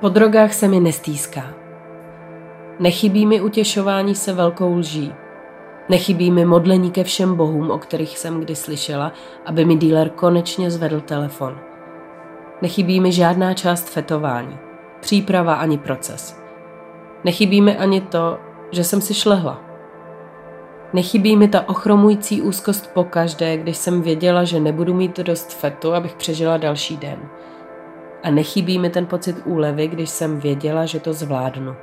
Po drogách se mi nestýská. Nechybí mi utěšování se velkou lží. Nechybí mi modlení ke všem bohům, o kterých jsem kdy slyšela, aby mi díler konečně zvedl telefon. Nechybí mi žádná část fetování, příprava ani proces. Nechybí mi ani to, že jsem si šlehla. Nechybí mi ta ochromující úzkost pokaždé, když jsem věděla, že nebudu mít dost fetu, abych přežila další den. A nechybí mi ten pocit úlevy, když jsem věděla, že to zvládnu.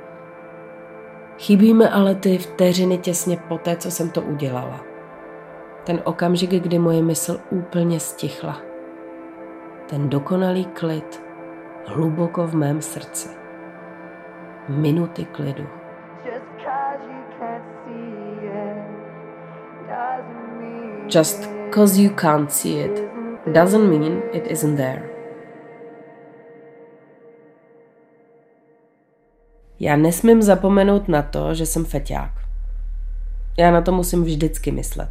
Chybí mi ale ty vteřiny těsně poté, co jsem to udělala. Ten okamžik, kdy moje mysl úplně stichla. Ten dokonalý klid hluboko v mém srdci. Minuty klidu. Just cause you can't see it doesn't mean it isn't there. Já nesmím zapomenout na to, že jsem feťák. Já na to musím vždycky myslet.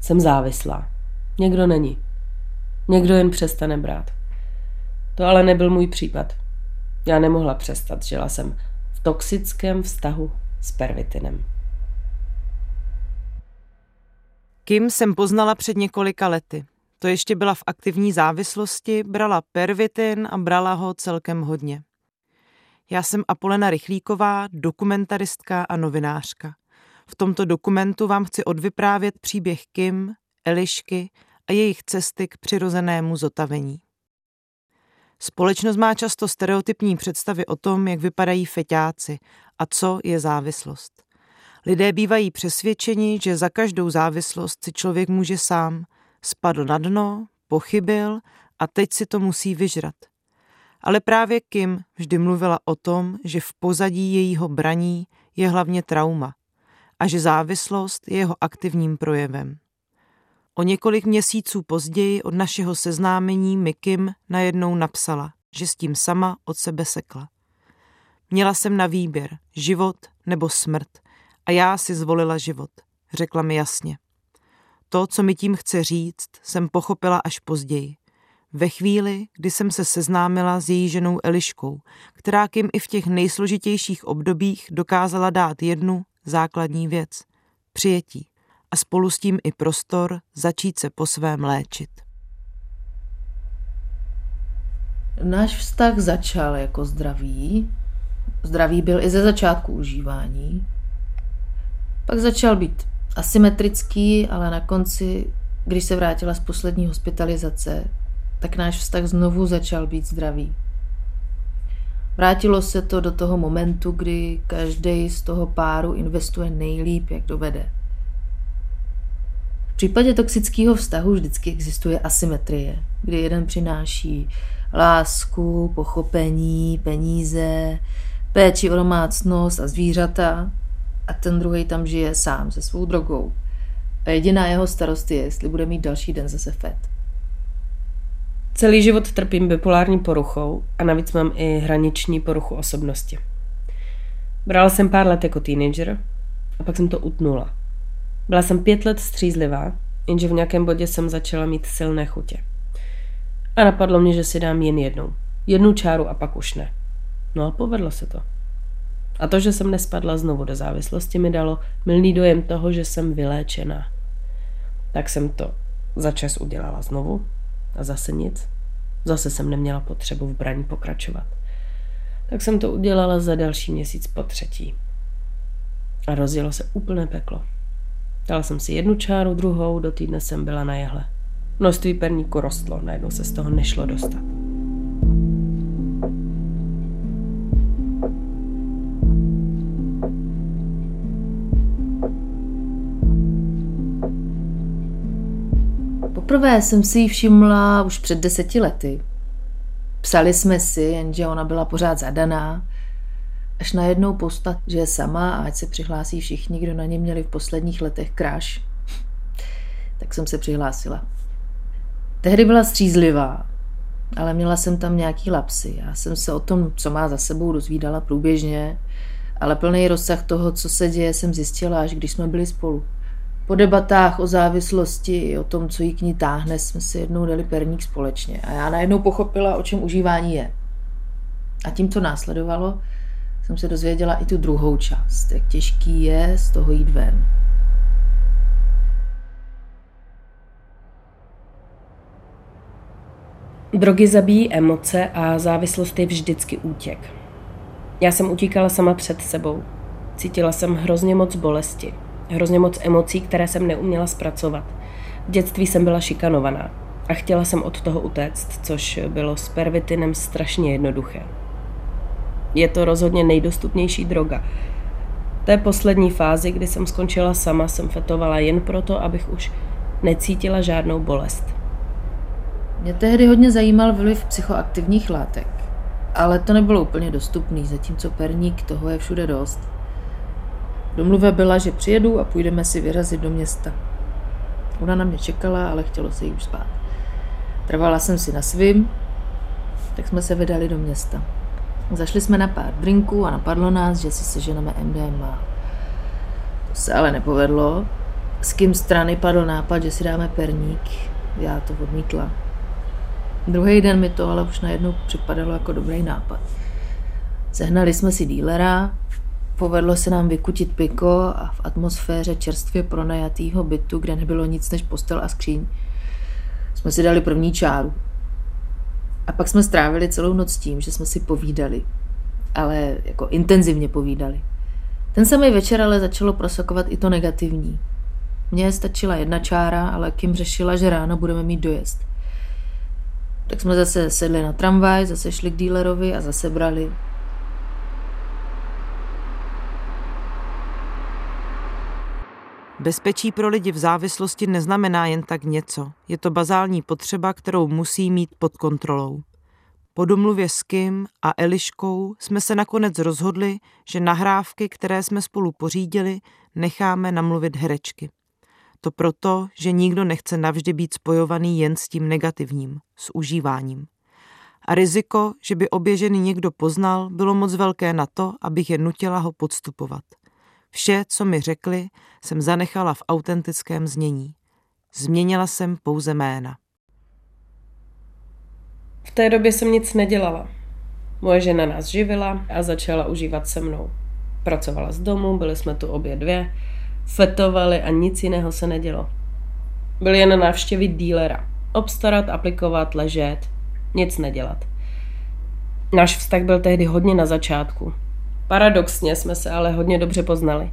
Jsem závislá. Někdo není. Někdo jen přestane brát. To ale nebyl můj případ. Já nemohla přestat, žila jsem v toxickém vztahu s pervitinem. Kim jsem poznala před několika lety. To ještě byla v aktivní závislosti, brala pervitin a brala ho celkem hodně. Já jsem Apolena Rychlíková, dokumentaristka a novinářka. V tomto dokumentu vám chci odvyprávět příběh Kim, Elišky a jejich cesty k přirozenému zotavení. Společnost má často stereotypní představy o tom, jak vypadají feťáci a co je závislost. Lidé bývají přesvědčeni, že za každou závislost si člověk může sám. Spadl na dno, pochybil a teď si to musí vyžrat. Ale právě Kim vždy mluvila o tom, že v pozadí jejího braní je hlavně trauma a že závislost je jeho aktivním projevem. O několik měsíců později od našeho seznámení mi Kim najednou napsala, že s tím sama od sebe sekla. Měla jsem na výběr život nebo smrt a já si zvolila život, řekla mi jasně. To, co mi tím chce říct, jsem pochopila až později. Ve chvíli, kdy jsem se seznámila s její ženou Eliškou, která Kim i v těch nejsložitějších obdobích dokázala dát jednu základní věc – přijetí a spolu s tím i prostor začít se po svém léčit. Náš vztah začal jako zdravý. Zdravý byl i ze začátku užívání. Pak začal být asymetrický, ale na konci, když se vrátila z poslední hospitalizace, tak náš vztah znovu začal být zdravý. Vrátilo se to do toho momentu, kdy každý z toho páru investuje nejlíp, jak dovede. V případě toxického vztahu vždycky existuje asymetrie, kdy jeden přináší lásku, pochopení, peníze, péči o domácnost a zvířata a ten druhý tam žije sám se svou drogou. A jediná jeho starost je, jestli bude mít další den zase fet. Celý život trpím bipolární poruchou a navíc mám i hraniční poruchu osobnosti. Brala jsem pár let jako teenager a pak jsem to utnula. Byla jsem pět let střízlivá, jenže v nějakém bodě jsem začala mít silné chutě. A napadlo mě, že si dám jen jednou. Jednu čáru a pak už ne. No a povedlo se to. A to, že jsem nespadla znovu do závislosti, mi dalo milný dojem toho, že jsem vyléčená. Tak jsem to za čas udělala znovu a zase nic. Zase jsem neměla potřebu v braní pokračovat. Tak jsem to udělala za další měsíc po třetí. A rozjelo se úplné peklo. Dala jsem si jednu čáru, druhou, do týdne jsem byla na jehle. Množství perníku rostlo, najednou se z toho nešlo dostat. Poprvé jsem si ji všimla už před deseti lety. Psali jsme si, jenže ona byla pořád zadaná. Až najednou postat, že je sama a ať se přihlásí všichni, kdo na ně měli v posledních letech kráš. tak jsem se přihlásila. Tehdy byla střízlivá, ale měla jsem tam nějaký lapsy. Já jsem se o tom, co má za sebou, dozvídala průběžně, ale plný rozsah toho, co se děje, jsem zjistila, až když jsme byli spolu. Po debatách o závislosti o tom, co jí k ní táhne, jsme si jednou dali perník společně a já najednou pochopila, o čem užívání je. A tím, co následovalo, jsem se dozvěděla i tu druhou část, jak těžký je z toho jít ven. Drogy zabíjí emoce a závislost je vždycky útěk. Já jsem utíkala sama před sebou. Cítila jsem hrozně moc bolesti, hrozně moc emocí, které jsem neuměla zpracovat. V dětství jsem byla šikanovaná a chtěla jsem od toho utéct, což bylo s pervitinem strašně jednoduché. Je to rozhodně nejdostupnější droga. V té poslední fázi, kdy jsem skončila sama, jsem fetovala jen proto, abych už necítila žádnou bolest. Mě tehdy hodně zajímal vliv psychoaktivních látek, ale to nebylo úplně dostupný, zatímco perník toho je všude dost. Domluva byla, že přijedu a půjdeme si vyrazit do města. Ona na mě čekala, ale chtělo se jí už spát. Trvala jsem si na svým, tak jsme se vydali do města. Zašli jsme na pár drinků a napadlo nás, že si seženeme MDMA. To se ale nepovedlo. S kým strany padl nápad, že si dáme perník. Já to odmítla. Druhý den mi to ale už najednou připadalo jako dobrý nápad. Sehnali jsme si dílera, povedlo se nám vykutit piko a v atmosféře čerstvě pronajatýho bytu, kde nebylo nic než postel a skříň, jsme si dali první čáru. A pak jsme strávili celou noc tím, že jsme si povídali. Ale jako intenzivně povídali. Ten samý večer ale začalo prosakovat i to negativní. Mně stačila jedna čára, ale Kim řešila, že ráno budeme mít dojezd. Tak jsme zase sedli na tramvaj, zase šli k dílerovi a zase brali. Bezpečí pro lidi v závislosti neznamená jen tak něco. Je to bazální potřeba, kterou musí mít pod kontrolou. Po domluvě s Kim a Eliškou jsme se nakonec rozhodli, že nahrávky, které jsme spolu pořídili, necháme namluvit herečky. To proto, že nikdo nechce navždy být spojovaný jen s tím negativním, s užíváním. A riziko, že by obě ženy někdo poznal, bylo moc velké na to, abych je nutila ho podstupovat. Vše, co mi řekli, jsem zanechala v autentickém znění. Změnila jsem pouze jména. V té době jsem nic nedělala. Moje žena nás živila a začala užívat se mnou. Pracovala z domu, byli jsme tu obě dvě, fetovali a nic jiného se nedělo. Byli jen návštěvit dílera. Obstarat, aplikovat, ležet, nic nedělat. Náš vztah byl tehdy hodně na začátku. Paradoxně jsme se ale hodně dobře poznali.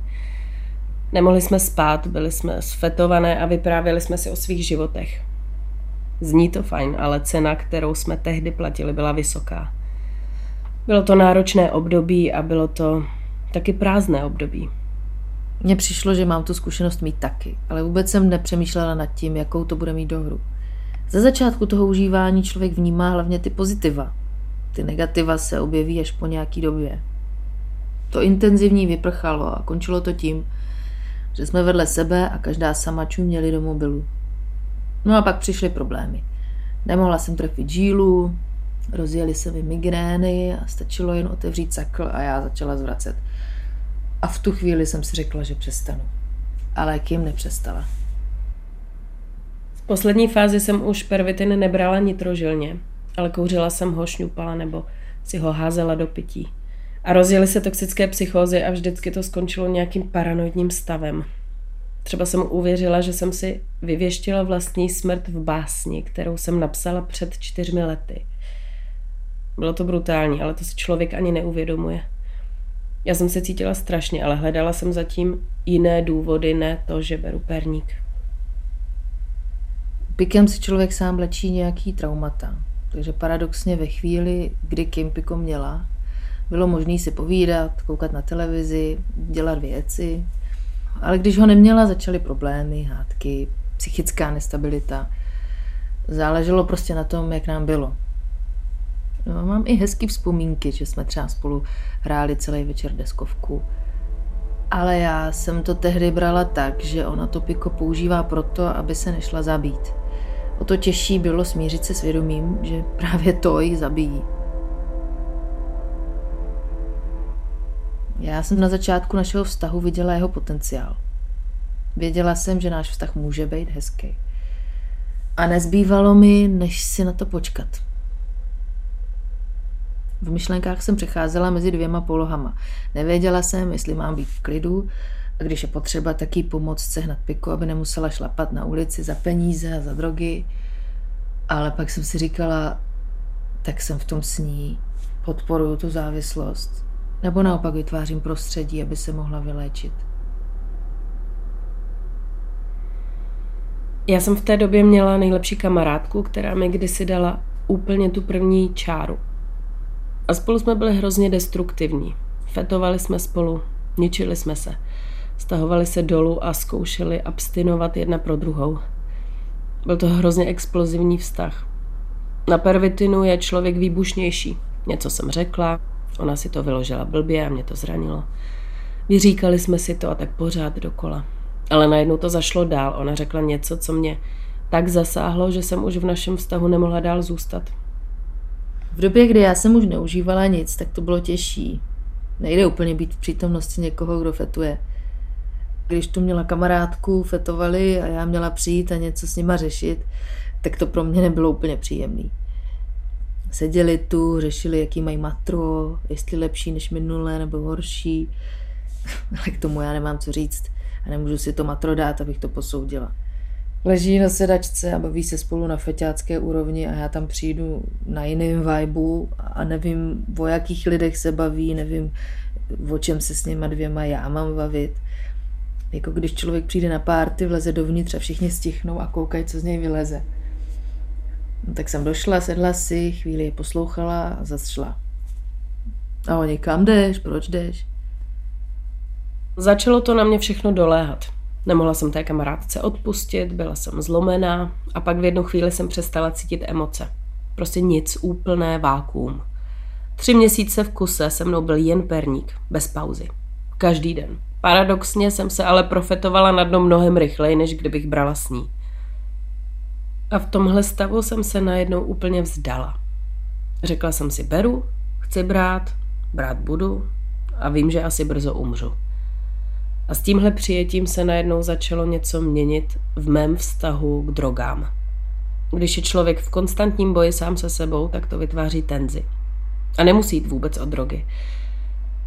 Nemohli jsme spát, byli jsme sfetované a vyprávěli jsme si o svých životech. Zní to fajn, ale cena, kterou jsme tehdy platili, byla vysoká. Bylo to náročné období a bylo to taky prázdné období. Mně přišlo, že mám tu zkušenost mít taky, ale vůbec jsem nepřemýšlela nad tím, jakou to bude mít dohru. Ze začátku toho užívání člověk vnímá hlavně ty pozitiva. Ty negativa se objeví až po nějaký době. To intenzivní vyprchalo a končilo to tím, že jsme vedle sebe a každá sama čuměli do mobilu. No a pak přišly problémy. Nemohla jsem trefit žílu, rozjeli se mi migrény a stačilo jen otevřít sakl a já začala zvracet. A v tu chvíli jsem si řekla, že přestanu. Ale kým nepřestala. V poslední fázi jsem už pervitin nebrala nitrožilně, ale kouřila jsem ho, šňupala nebo si ho házela do pití. A rozjeli se toxické psychózy a vždycky to skončilo nějakým paranoidním stavem. Třeba jsem uvěřila, že jsem si vyvěštila vlastní smrt v básni, kterou jsem napsala před čtyřmi lety. Bylo to brutální, ale to si člověk ani neuvědomuje. Já jsem se cítila strašně, ale hledala jsem zatím jiné důvody, ne to, že beru perník. Pikem si člověk sám lečí nějaký traumata. Takže paradoxně ve chvíli, kdy Kim Piko měla, bylo možné si povídat, koukat na televizi, dělat věci. Ale když ho neměla, začaly problémy, hádky, psychická nestabilita. Záleželo prostě na tom, jak nám bylo. No, mám i hezký vzpomínky, že jsme třeba spolu hráli celý večer deskovku. Ale já jsem to tehdy brala tak, že ona to piko používá proto, aby se nešla zabít. O to těžší bylo smířit se svědomím, že právě to ji zabíjí. Já jsem na začátku našeho vztahu viděla jeho potenciál. Věděla jsem, že náš vztah může být hezký. A nezbývalo mi, než si na to počkat. V myšlenkách jsem přecházela mezi dvěma polohama. Nevěděla jsem, jestli mám být v klidu, a když je potřeba, taky pomoct sehnat piku, aby nemusela šlapat na ulici za peníze a za drogy. Ale pak jsem si říkala, tak jsem v tom sní, podporuju tu závislost, nebo naopak vytvářím prostředí, aby se mohla vyléčit. Já jsem v té době měla nejlepší kamarádku, která mi kdysi dala úplně tu první čáru. A spolu jsme byli hrozně destruktivní. Fetovali jsme spolu, ničili jsme se. Stahovali se dolů a zkoušeli abstinovat jedna pro druhou. Byl to hrozně explozivní vztah. Na pervitinu je člověk výbušnější. Něco jsem řekla, ona si to vyložila blbě a mě to zranilo. Vyříkali jsme si to a tak pořád dokola. Ale najednou to zašlo dál. Ona řekla něco, co mě tak zasáhlo, že jsem už v našem vztahu nemohla dál zůstat. V době, kdy já jsem už neužívala nic, tak to bylo těžší. Nejde úplně být v přítomnosti někoho, kdo fetuje. Když tu měla kamarádku, fetovali a já měla přijít a něco s nima řešit, tak to pro mě nebylo úplně příjemný. Seděli tu, řešili, jaký mají matro, jestli lepší než minulé nebo horší. Ale k tomu já nemám co říct a nemůžu si to matro dát, abych to posoudila. Leží na sedačce a baví se spolu na feťácké úrovni a já tam přijdu na jiném vibu a nevím, o jakých lidech se baví, nevím, o čem se s něma dvěma já mám bavit. Jako když člověk přijde na párty, vleze dovnitř a všichni stichnou a koukají, co z něj vyleze. No, tak jsem došla, sedla si, chvíli je poslouchala a zase šla. A oni, kam jdeš, proč jdeš? Začalo to na mě všechno doléhat. Nemohla jsem té kamarádce odpustit, byla jsem zlomená a pak v jednu chvíli jsem přestala cítit emoce. Prostě nic, úplné vákuum. Tři měsíce v kuse se mnou byl jen perník, bez pauzy. Každý den. Paradoxně jsem se ale profetovala na dno mnohem rychleji, než kdybych brala s ní. A v tomhle stavu jsem se najednou úplně vzdala. Řekla jsem si, beru, chci brát, brát budu a vím, že asi brzo umřu. A s tímhle přijetím se najednou začalo něco měnit v mém vztahu k drogám. Když je člověk v konstantním boji sám se sebou, tak to vytváří tenzi. A nemusí jít vůbec o drogy.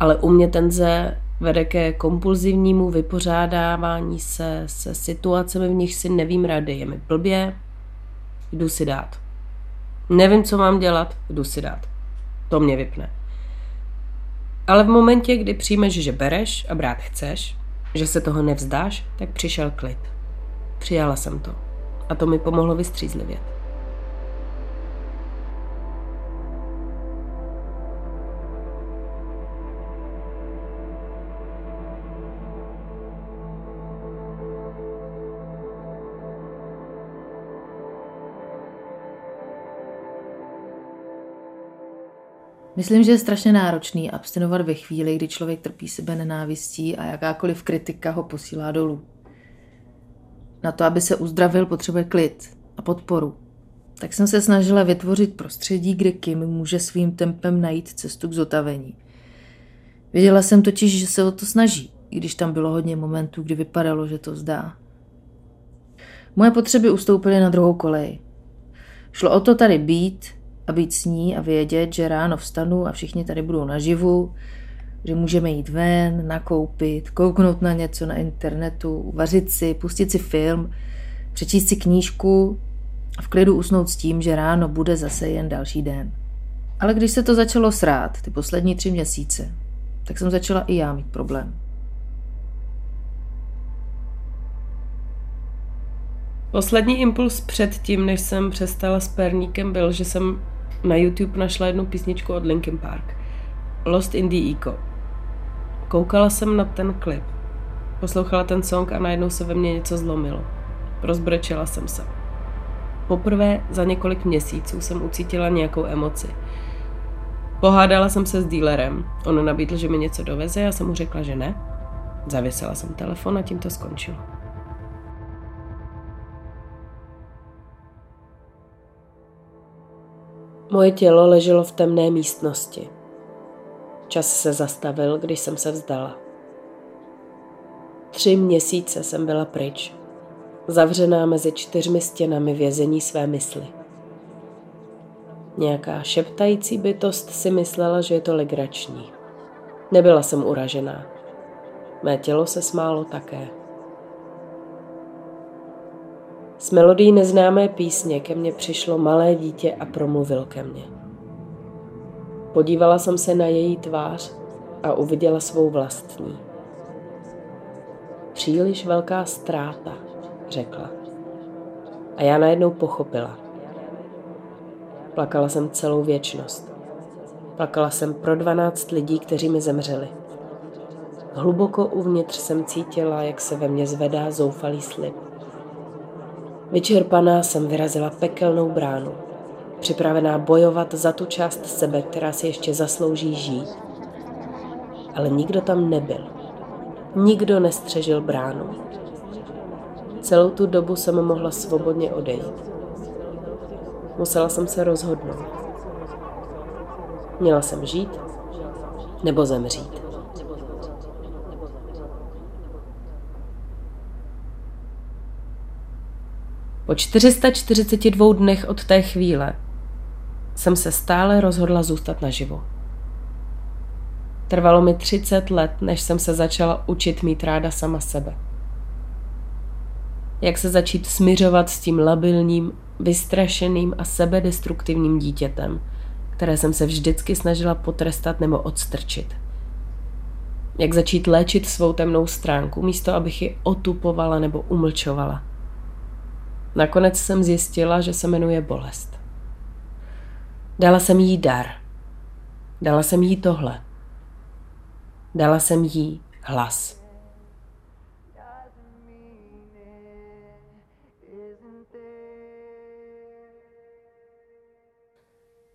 Ale u mě tenze vede ke kompulzivnímu vypořádávání se se situacemi, v nich si nevím rady. Je mi blbě, jdu si dát. Nevím, co mám dělat, jdu si dát. To mě vypne. Ale v momentě, kdy přijmeš, že bereš a brát chceš, že se toho nevzdáš, tak přišel klid. Přijala jsem to. A to mi pomohlo vystřízlivět. Myslím, že je strašně náročný abstinovat ve chvíli, kdy člověk trpí sebe nenávistí a jakákoliv kritika ho posílá dolů. Na to, aby se uzdravil, potřebuje klid a podporu. Tak jsem se snažila vytvořit prostředí, kde Kim může svým tempem najít cestu k zotavení. Věděla jsem totiž, že se o to snaží, i když tam bylo hodně momentů, kdy vypadalo, že to zdá. Moje potřeby ustoupily na druhou kolej. Šlo o to tady být, a být s ní a vědět, že ráno vstanu a všichni tady budou naživu, že můžeme jít ven, nakoupit, kouknout na něco na internetu, vařit si, pustit si film, přečíst si knížku a v klidu usnout s tím, že ráno bude zase jen další den. Ale když se to začalo srát, ty poslední tři měsíce, tak jsem začala i já mít problém. Poslední impuls před tím, než jsem přestala s perníkem, byl, že jsem na YouTube našla jednu písničku od Linkin Park. Lost in the Eco. Koukala jsem na ten klip. Poslouchala ten song a najednou se ve mně něco zlomilo. Rozbrečela jsem se. Poprvé za několik měsíců jsem ucítila nějakou emoci. Pohádala jsem se s dílerem. On nabídl, že mi něco doveze, já jsem mu řekla, že ne. Zavěsila jsem telefon a tím to skončilo. Moje tělo leželo v temné místnosti. Čas se zastavil, když jsem se vzdala. Tři měsíce jsem byla pryč, zavřená mezi čtyřmi stěnami vězení své mysli. Nějaká šeptající bytost si myslela, že je to legrační. Nebyla jsem uražená. Mé tělo se smálo také. S melodií neznámé písně ke mně přišlo malé dítě a promluvil ke mně. Podívala jsem se na její tvář a uviděla svou vlastní. Příliš velká ztráta, řekla. A já najednou pochopila. Plakala jsem celou věčnost. Plakala jsem pro dvanáct lidí, kteří mi zemřeli. Hluboko uvnitř jsem cítila, jak se ve mně zvedá zoufalý slib. Vyčerpaná jsem vyrazila pekelnou bránu, připravená bojovat za tu část sebe, která si ještě zaslouží žít. Ale nikdo tam nebyl. Nikdo nestřežil bránu. Celou tu dobu jsem mohla svobodně odejít. Musela jsem se rozhodnout. Měla jsem žít nebo zemřít. Po 442 dnech od té chvíle jsem se stále rozhodla zůstat naživu. Trvalo mi 30 let, než jsem se začala učit mít ráda sama sebe. Jak se začít smiřovat s tím labilním, vystrašeným a sebedestruktivním dítětem, které jsem se vždycky snažila potrestat nebo odstrčit. Jak začít léčit svou temnou stránku, místo abych ji otupovala nebo umlčovala. Nakonec jsem zjistila, že se jmenuje bolest. Dala jsem jí dar. Dala jsem jí tohle. Dala jsem jí hlas.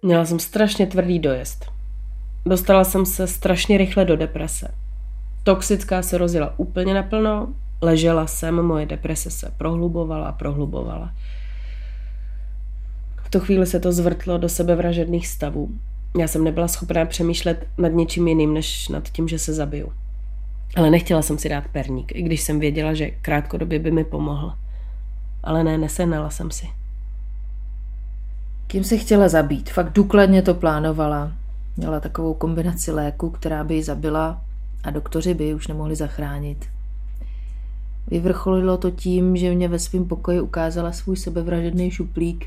Měla jsem strašně tvrdý dojezd. Dostala jsem se strašně rychle do deprese. Toxická se rozjela úplně naplno, ležela jsem, moje deprese se prohlubovala a prohlubovala. V tu chvíli se to zvrtlo do sebevražedných stavů. Já jsem nebyla schopná přemýšlet nad něčím jiným, než nad tím, že se zabiju. Ale nechtěla jsem si dát perník, i když jsem věděla, že krátkodobě by mi pomohl. Ale ne, nesenala jsem si. Kým se chtěla zabít? Fakt důkladně to plánovala. Měla takovou kombinaci léku, která by ji zabila a doktoři by ji už nemohli zachránit. Vyvrcholilo to tím, že mě ve svém pokoji ukázala svůj sebevražedný šuplík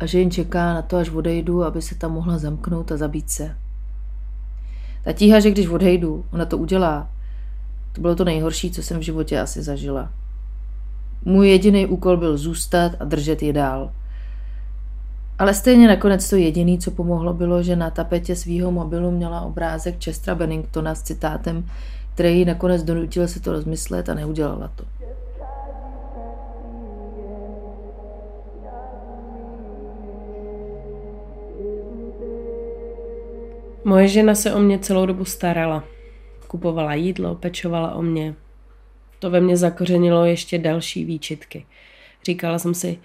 a že jen čeká na to, až odejdu, aby se tam mohla zamknout a zabít se. Ta tíha, že když odejdu, ona to udělá, to bylo to nejhorší, co jsem v životě asi zažila. Můj jediný úkol byl zůstat a držet je dál. Ale stejně nakonec to jediné, co pomohlo, bylo, že na tapetě svého mobilu měla obrázek Chestra Benningtona s citátem který ji nakonec donutil se to rozmyslet a neudělala to. Moje žena se o mě celou dobu starala. Kupovala jídlo, pečovala o mě. To ve mně zakořenilo ještě další výčitky. Říkala jsem si,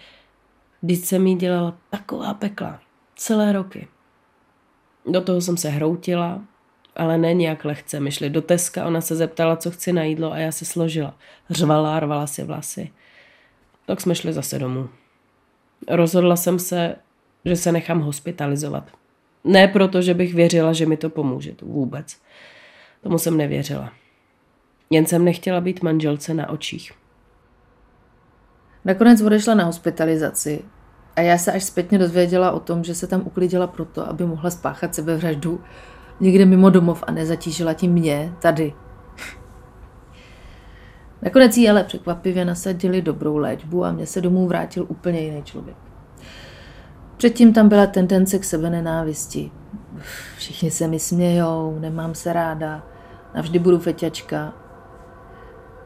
když jsem jí dělala taková pekla. Celé roky. Do toho jsem se hroutila, ale ne nějak lehce. My šli do Teska, ona se zeptala, co chci na jídlo a já se složila. Řvala, rvala si vlasy. Tak jsme šli zase domů. Rozhodla jsem se, že se nechám hospitalizovat. Ne proto, že bych věřila, že mi to pomůže. To vůbec. Tomu jsem nevěřila. Jen jsem nechtěla být manželce na očích. Nakonec odešla na hospitalizaci a já se až zpětně dozvěděla o tom, že se tam uklidila proto, aby mohla spáchat sebevraždu někde mimo domov a nezatížila tím mě tady. Nakonec jí ale překvapivě nasadili dobrou léčbu a mě se domů vrátil úplně jiný člověk. Předtím tam byla tendence k sebe nenávisti. Všichni se mi smějou, nemám se ráda, navždy budu feťačka.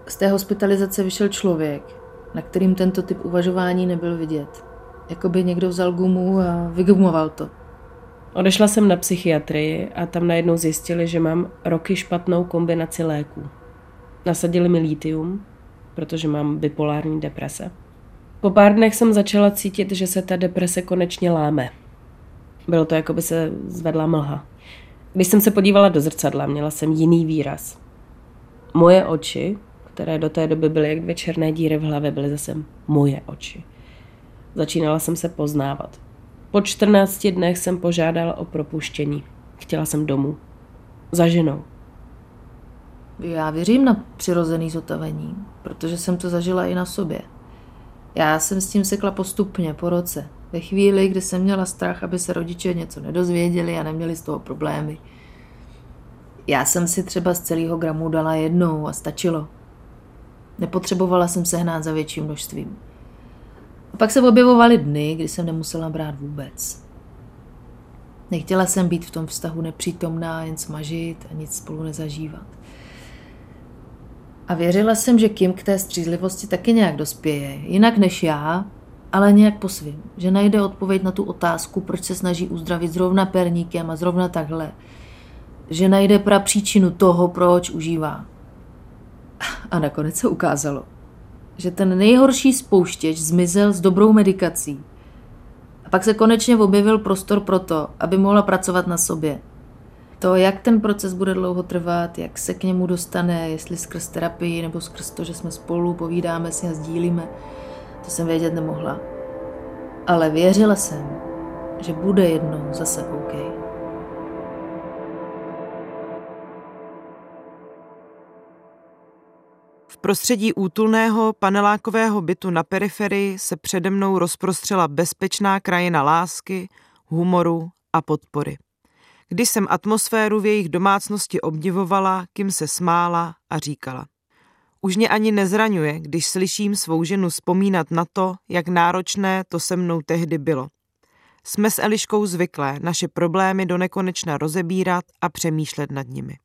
Z té hospitalizace vyšel člověk, na kterým tento typ uvažování nebyl vidět. Jakoby někdo vzal gumu a vygumoval to. Odešla jsem na psychiatrii a tam najednou zjistili, že mám roky špatnou kombinaci léků. Nasadili mi lítium, protože mám bipolární deprese. Po pár dnech jsem začala cítit, že se ta deprese konečně láme. Bylo to, jako by se zvedla mlha. Když jsem se podívala do zrcadla, měla jsem jiný výraz. Moje oči, které do té doby byly jak dvě černé díry v hlavě, byly zase moje oči. Začínala jsem se poznávat. Po 14 dnech jsem požádala o propuštění. Chtěla jsem domů. Za ženou. Já věřím na přirozený zotavení, protože jsem to zažila i na sobě. Já jsem s tím sekla postupně, po roce. Ve chvíli, kdy jsem měla strach, aby se rodiče něco nedozvěděli a neměli z toho problémy. Já jsem si třeba z celého gramu dala jednou a stačilo. Nepotřebovala jsem se hnát za větším množstvím. Pak se objevovaly dny, kdy jsem nemusela brát vůbec. Nechtěla jsem být v tom vztahu nepřítomná, jen smažit a nic spolu nezažívat. A věřila jsem, že Kim k té střízlivosti taky nějak dospěje. Jinak než já, ale nějak po svým. Že najde odpověď na tu otázku, proč se snaží uzdravit zrovna perníkem a zrovna takhle. Že najde pra příčinu toho, proč užívá. A nakonec se ukázalo, že ten nejhorší spouštěč zmizel s dobrou medikací. A pak se konečně objevil prostor pro to, aby mohla pracovat na sobě. To, jak ten proces bude dlouho trvat, jak se k němu dostane, jestli skrz terapii nebo skrz to, že jsme spolu, povídáme si a sdílíme, to jsem vědět nemohla. Ale věřila jsem, že bude jednou zase OK. Prostředí útulného panelákového bytu na periferii se přede mnou rozprostřela bezpečná krajina lásky, humoru a podpory. Když jsem atmosféru v jejich domácnosti obdivovala, kým se smála a říkala. Už mě ani nezraňuje, když slyším svou ženu vzpomínat na to, jak náročné to se mnou tehdy bylo. Jsme s Eliškou zvyklé naše problémy do nekonečna rozebírat a přemýšlet nad nimi.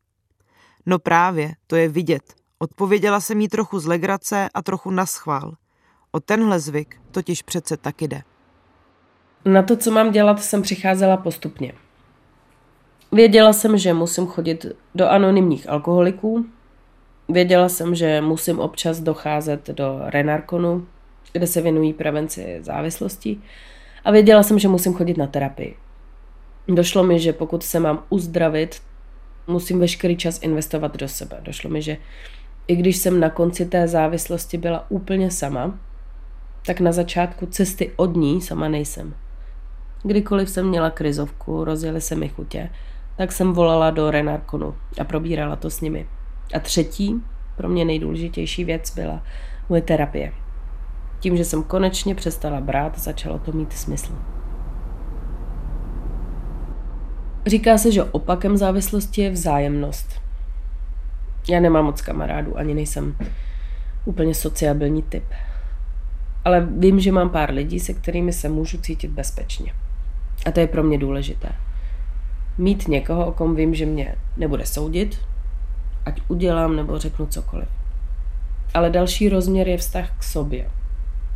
No právě, to je vidět, Odpověděla jsem jí trochu z legrace a trochu na schvál. O tenhle zvyk totiž přece taky jde. Na to, co mám dělat, jsem přicházela postupně. Věděla jsem, že musím chodit do anonymních alkoholiků. Věděla jsem, že musím občas docházet do Renarkonu, kde se věnují prevenci závislosti. A věděla jsem, že musím chodit na terapii. Došlo mi, že pokud se mám uzdravit, musím veškerý čas investovat do sebe. Došlo mi, že i když jsem na konci té závislosti byla úplně sama, tak na začátku cesty od ní sama nejsem. Kdykoliv jsem měla krizovku, rozjeli se mi chutě, tak jsem volala do Renarkonu a probírala to s nimi. A třetí, pro mě nejdůležitější věc byla moje terapie. Tím, že jsem konečně přestala brát, začalo to mít smysl. Říká se, že opakem závislosti je vzájemnost. Já nemám moc kamarádů, ani nejsem úplně sociabilní typ. Ale vím, že mám pár lidí, se kterými se můžu cítit bezpečně. A to je pro mě důležité. Mít někoho, o kom vím, že mě nebude soudit, ať udělám nebo řeknu cokoliv. Ale další rozměr je vztah k sobě.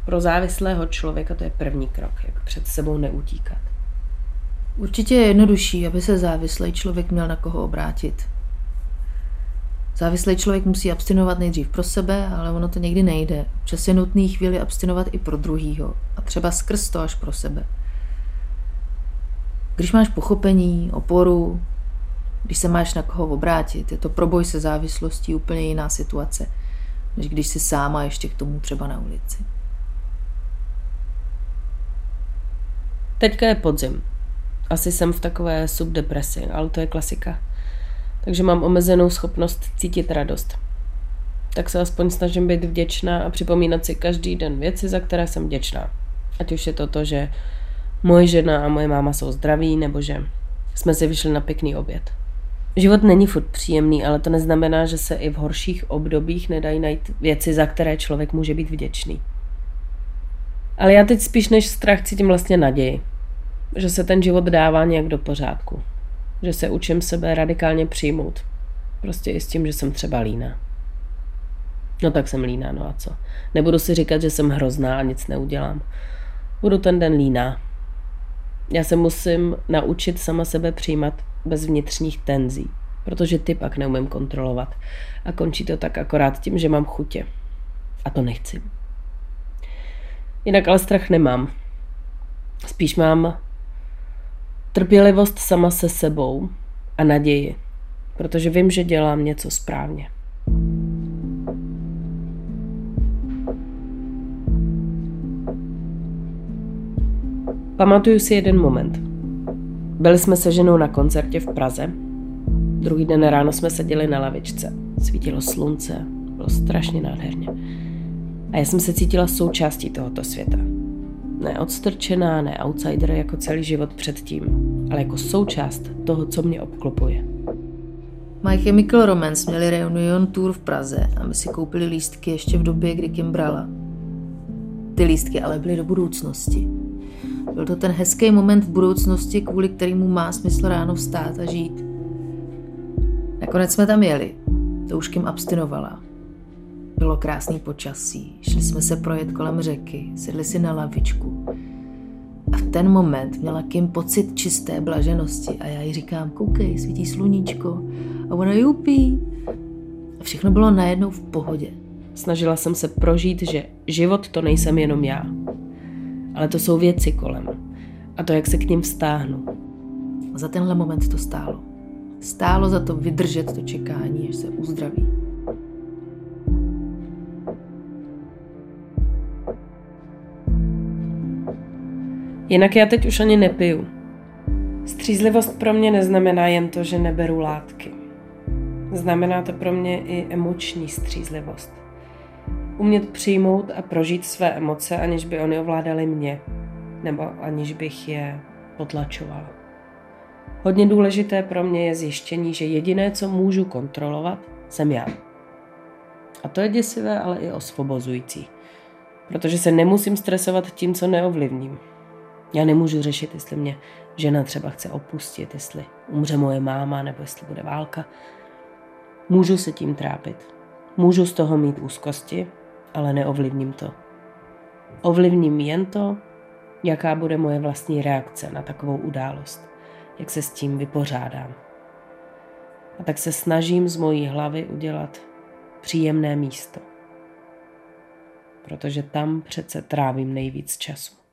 Pro závislého člověka to je první krok, jak před sebou neutíkat. Určitě je jednodušší, aby se závislý člověk měl na koho obrátit. Závislý člověk musí abstinovat nejdřív pro sebe, ale ono to někdy nejde. Čas je nutný chvíli abstinovat i pro druhýho. A třeba skrz to až pro sebe. Když máš pochopení, oporu, když se máš na koho obrátit, je to proboj se závislostí úplně jiná situace, než když si sáma ještě k tomu třeba na ulici. Teďka je podzim. Asi jsem v takové subdepresi, ale to je klasika takže mám omezenou schopnost cítit radost. Tak se aspoň snažím být vděčná a připomínat si každý den věci, za které jsem vděčná. Ať už je to to, že moje žena a moje máma jsou zdraví, nebo že jsme si vyšli na pěkný oběd. Život není furt příjemný, ale to neznamená, že se i v horších obdobích nedají najít věci, za které člověk může být vděčný. Ale já teď spíš než strach cítím vlastně naději, že se ten život dává nějak do pořádku že se učím sebe radikálně přijmout. Prostě i s tím, že jsem třeba líná. No tak jsem líná, no a co? Nebudu si říkat, že jsem hrozná a nic neudělám. Budu ten den líná. Já se musím naučit sama sebe přijímat bez vnitřních tenzí, protože ty pak neumím kontrolovat. A končí to tak akorát tím, že mám chutě. A to nechci. Jinak ale strach nemám. Spíš mám Trpělivost sama se sebou a naději, protože vím, že dělám něco správně. Pamatuju si jeden moment. Byli jsme se ženou na koncertě v Praze. Druhý den ráno jsme seděli na lavičce. Svítilo slunce, bylo strašně nádherně. A já jsem se cítila součástí tohoto světa. Ne odstrčená, ne outsider jako celý život předtím, ale jako součást toho, co mě obklopuje. My Chemical Romance měli reunion tour v Praze a my si koupili lístky ještě v době, kdy Kim brala. Ty lístky ale byly do budoucnosti. Byl to ten hezký moment v budoucnosti, kvůli kterému má smysl ráno vstát a žít. Nakonec jsme tam jeli. To už Kim abstinovala. Bylo krásný počasí, šli jsme se projet kolem řeky, sedli si na lavičku. A v ten moment měla Kim pocit čisté blaženosti a já jí říkám, koukej, svítí sluníčko a ona jupí. A všechno bylo najednou v pohodě. Snažila jsem se prožít, že život to nejsem jenom já. Ale to jsou věci kolem. A to, jak se k ním vztáhnu. Za tenhle moment to stálo. Stálo za to vydržet to čekání, až se uzdraví. Jinak já teď už ani nepiju. Střízlivost pro mě neznamená jen to, že neberu látky. Znamená to pro mě i emoční střízlivost. Umět přijmout a prožít své emoce, aniž by oni ovládali mě, nebo aniž bych je potlačovala. Hodně důležité pro mě je zjištění, že jediné, co můžu kontrolovat, jsem já. A to je děsivé, ale i osvobozující. Protože se nemusím stresovat tím, co neovlivním. Já nemůžu řešit, jestli mě žena třeba chce opustit, jestli umře moje máma nebo jestli bude válka. Můžu se tím trápit. Můžu z toho mít úzkosti, ale neovlivním to. Ovlivním jen to, jaká bude moje vlastní reakce na takovou událost, jak se s tím vypořádám. A tak se snažím z mojí hlavy udělat příjemné místo. Protože tam přece trávím nejvíc času.